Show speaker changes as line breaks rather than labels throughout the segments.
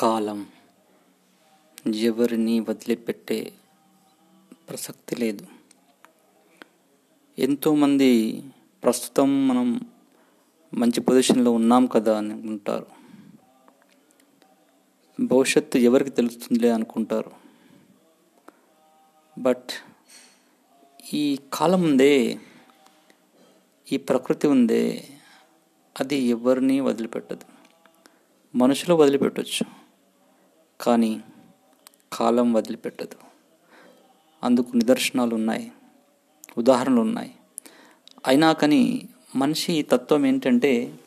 కాలం ఎవరిని వదిలిపెట్టే ప్రసక్తి లేదు. ఎంతోమంది ప్రస్తుతం మనం మంచి పొజిషన్లో ఉన్నాం కదా అనుకుంటారు. భవిష్యత్తు ఎవరికి తెలుస్తుందిలే అనుకుంటారు. బట్ ఈ కాలం ఉందే ఈ ప్రకృతి ఉందే అది ఎవరిని వదిలిపెట్టదు. మనుషులు వదిలిపెట్టచ్చు. కానీ కాలం వదిలిపెట్టదు. అందుకు నిదర్శనాలు ఉన్నాయి ఉదాహరణలు ఉన్నాయి అయినా కానీ మనిషి తత్వం ఏంటంటే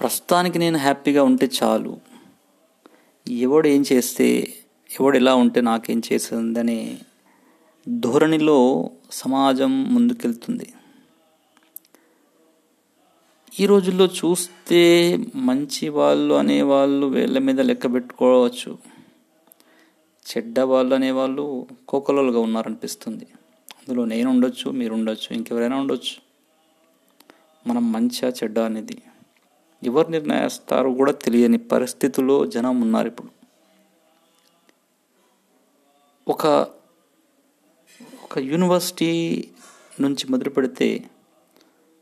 ప్రస్తుతానికి నేను హ్యాపీగా ఉంటే చాలు. ఎవడు ఏం చేస్తే ఎవడు ఎలా ఉంటే నాకేం చేస్తుందనే ధోరణిలో సమాజం ముందుకెళ్తుంది. ఈ రోజుల్లో చూస్తే మంచి వాళ్ళు అనేవాళ్ళు వేళ్ళ మీద లెక్క పెట్టుకోవచ్చు. చెడ్డ వాళ్ళు అనేవాళ్ళు కోకలలుగా ఉన్నారనిపిస్తుంది. అందులో నేను ఉండొచ్చు మీరు ఉండొచ్చు ఇంకెవరైనా ఉండొచ్చు. మనం మంచిగా చెడ్డ అనేది ఎవరు నిర్ణయిస్తారో కూడా తెలియని పరిస్థితుల్లో జనం ఉన్నారు ఇప్పుడు. ఒక ఒక యూనివర్సిటీ నుంచి మొదలు పెడితే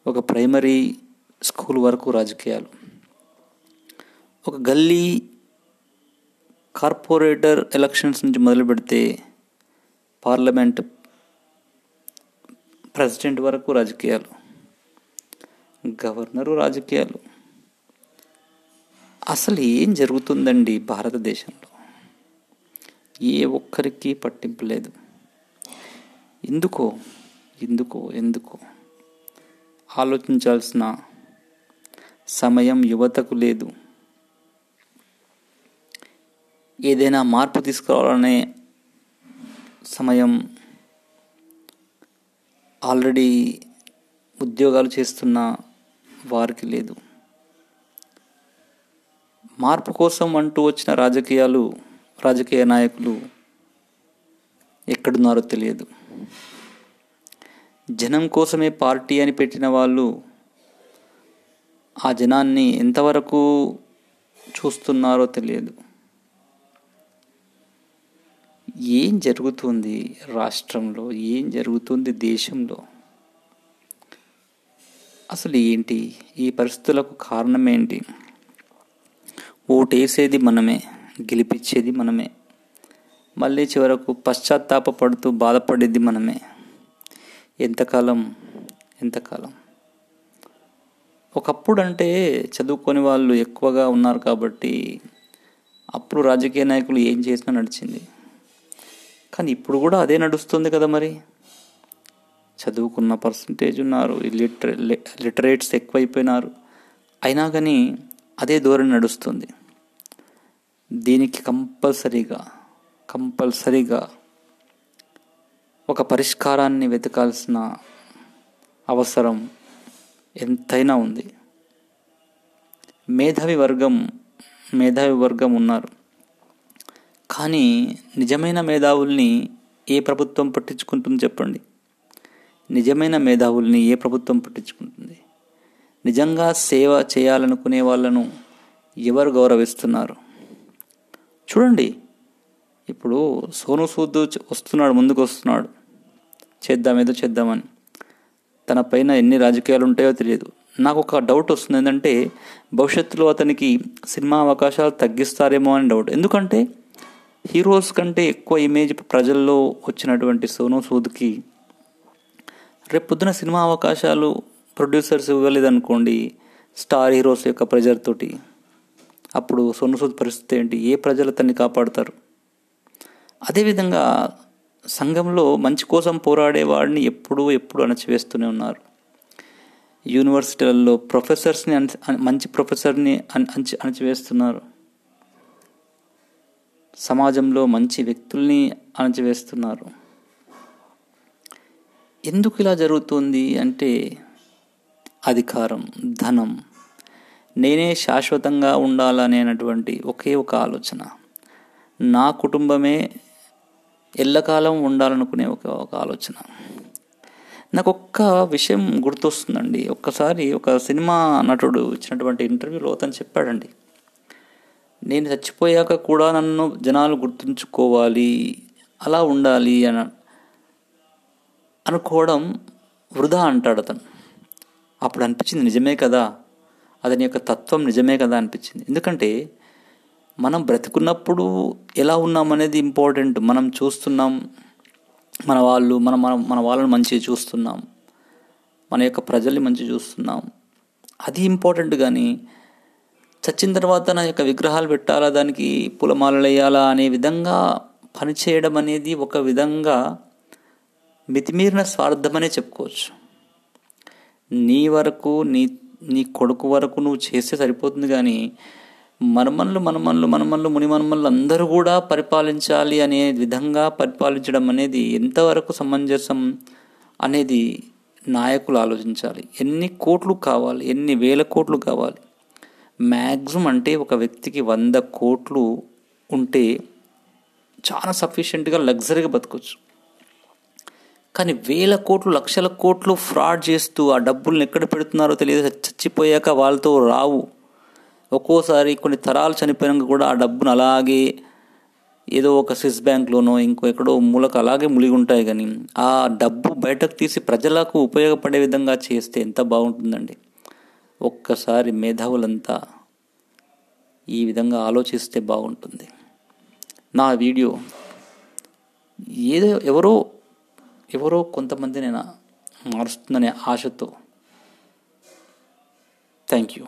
ఒక ప్రైమరీ స్కూల్ వరకు రాజకీయాలు. ఒక గల్లీ కార్పొరేటర్ ఎలక్షన్స్ నుంచి మొదలు పెడితే పార్లమెంట్ ప్రెసిడెంట్ వరకు రాజకీయాలు. గవర్నరు రాజకీయాలు. అసలు ఏం జరుగుతుందండి భారతదేశంలో? ఏ ఒక్కరికి పట్టింపు లేదు. ఎందుకో ఎందుకో ఎందుకో ఆలోచించాల్సిన సమయం యువతకు లేదు. ఏదైనా మార్పు తీసుకురావాలనే సమయం ఆల్రెడీ ఉద్యోగాలు చేస్తున్న వారికి లేదు. మార్పు కోసం అంటూ వచ్చిన రాజకీయాలు రాజకీయ నాయకులు ఎక్కడున్నారో తెలియదు. జనం కోసమే పార్టీ అని పెట్టిన వాళ్ళు ఆ జనాన్ని ఎంతవరకు చూస్తున్నారో తెలియదు. ఏం జరుగుతుంది రాష్ట్రంలో? ఏం జరుగుతుంది దేశంలో? అసలు ఏంటి? ఈ పరిస్థితులకు కారణం ఏంటి ఓటేసేది మనమే గెలిపించేది మనమే. మళ్ళీ చివరకు పశ్చాత్తాపడుతూ బాధపడేది మనమే. ఎంతకాలం? ఎంతకాలం? ఒకప్పుడు అంటే చదువుకొని వాళ్ళు ఎక్కువగా ఉన్నారు కాబట్టి అప్పుడు రాజకీయ నాయకులు ఏం చేసినా నడిచింది. కానీ ఇప్పుడు కూడా అదే నడుస్తుంది కదా మరి. చదువుకున్న పర్సంటేజ్ ఉన్నారు లిటరే లిటరేట్స్ ఎక్కువైపోయినారు. అయినా కానీ అదే ధోరణి నడుస్తుంది. దీనికి కంపల్సరీగా కంపల్సరీగా ఒక పరిష్కారాన్ని వెతకాల్సిన అవసరం ఎంతైనా ఉంది. మేధావి వర్గం మేధావి వర్గం ఉన్నారు. కానీ నిజమైన మేధావుల్ని ఏ ప్రభుత్వం పట్టించుకుంటుంది చెప్పండి? నిజమైన మేధావుల్ని ఏ ప్రభుత్వం పట్టించుకుంటుంది? నిజంగా సేవ చేయాలనుకునే వాళ్ళను ఎవరు గౌరవిస్తున్నారు? చూడండి ఇప్పుడు సోను సూద్ వస్తున్నాడు ముందుకు వస్తున్నాడు చేద్దాం ఏదో చేద్దామని. తన పైన ఎన్ని రాజకీయాలు ఉంటాయో తెలియదు. నాకు ఒక డౌట్ వస్తుంది ఏంటంటే భవిష్యత్తులో అతనికి సినిమా అవకాశాలు తగ్గిస్తారేమో అని డౌట్. ఎందుకంటే హీరోస్ కంటే ఎక్కువ ఇమేజ్ ప్రజల్లో వచ్చినటువంటి సోను సూద్కి రేపు పొద్దున సినిమా అవకాశాలు ప్రొడ్యూసర్స్ ఇవ్వలేదనుకోండి స్టార్ హీరోస్ యొక్క ప్రెజర్ తోటి. అప్పుడు సోను సూద్ పరిస్థితి ఏంటి? ఏ ప్రజలు అతన్ని కాపాడుతారు? అదేవిధంగా సంఘంలో మంచి కోసం పోరాడే వాడిని ఎప్పుడూ ఎప్పుడు అణచివేస్తూనే ఉన్నారు. యూనివర్సిటీలలో ప్రొఫెసర్స్ని మంచి ప్రొఫెసర్ని అణచి అణచివేస్తున్నారు. సమాజంలో మంచి వ్యక్తుల్ని అణచివేస్తున్నారు. ఎందుకు ఇలా జరుగుతుంది అంటే అధికారం ధనం. నేనే శాశ్వతంగా ఉండాలనేటువంటి ఒకే ఒక ఆలోచన. నా కుటుంబమే ఎల్లకాలం ఉండాలనుకునే ఒక ఒక ఆలోచన. నాకు ఒక్క విషయం గుర్తొస్తుందండి. ఒక్కసారి ఒక సినిమా నటుడు ఇచ్చినటువంటి ఇంటర్వ్యూలో అతను చెప్పాడండి. నేను చచ్చిపోయాక కూడా నన్ను జనాలు గుర్తుంచుకోవాలి అలా ఉండాలి అని అనుకోవడం వృధా అంటాడు అతను. అప్పుడు అనిపించింది నిజమే కదా? అతని యొక్క తత్వం నిజమే కదా అనిపించింది. ఎందుకంటే మనం బ్రతికున్నప్పుడు ఎలా ఉన్నామనేది ఇంపార్టెంట్. మనం చూస్తున్నాం మన వాళ్ళు మన మన మన వాళ్ళని మంచిగా చూస్తున్నాం. మన యొక్క ప్రజల్ని మంచిగా చూస్తున్నాం. అది ఇంపార్టెంట్ కానీ చచ్చిన తర్వాత నా యొక్క విగ్రహాలు పెట్టాలా దానికి పూలమాలలు వేయాలా అనే విధంగా పనిచేయడం అనేది ఒక విధంగా మితిమీరిన స్వార్థమనే చెప్పుకోవచ్చు. నీ వరకు నీ నీ కొడుకు వరకు నువ్వు చేస్తే సరిపోతుంది కానీ మనమన్లు మనమన్లు మనమన్లు ముని మనమన్లు అందరూ కూడా పరిపాలించాలి అనే విధంగా పరిపాలించడం అనేది ఎంతవరకు సమంజసం అనేది నాయకులు ఆలోచించాలి. ఎన్ని కోట్లు కావాలి ఎన్ని వేల కోట్లు కావాలి? మ్యాక్సిమం అంటే ఒక వ్యక్తికి వంద కోట్లు ఉంటే చాలా సఫిషియెంట్గా లగ్జరీగా బతకొచ్చు. కానీ వేల కోట్లు లక్షల కోట్లు ఫ్రాడ్ చేస్తూ ఆ డబ్బుల్ని ఎక్కడ పెడుతున్నారో తెలియదు చచ్చిపోయాక వాళ్ళతో రావు. ఒక్కోసారి కొన్ని తరాలు చనిపోయాక కూడా ఆ డబ్బును అలాగే ఏదో ఒక స్విస్ బ్యాంక్లోనో ఇంకో ఎక్కడో మూలకు అలాగే ములిగి ఉంటాయి కానీ ఆ డబ్బు బయటకు తీసి ప్రజలకు ఉపయోగపడే విధంగా చేస్తే ఎంత బాగుంటుందండి. ఒక్కసారి మేధావులంతా ఈ విధంగా ఆలోచిస్తే బాగుంటుంది. నా వీడియో ఏదో ఎవరో ఎవరో కొంతమంది నేను మారుస్తుందనే ఆశతో. Thank you.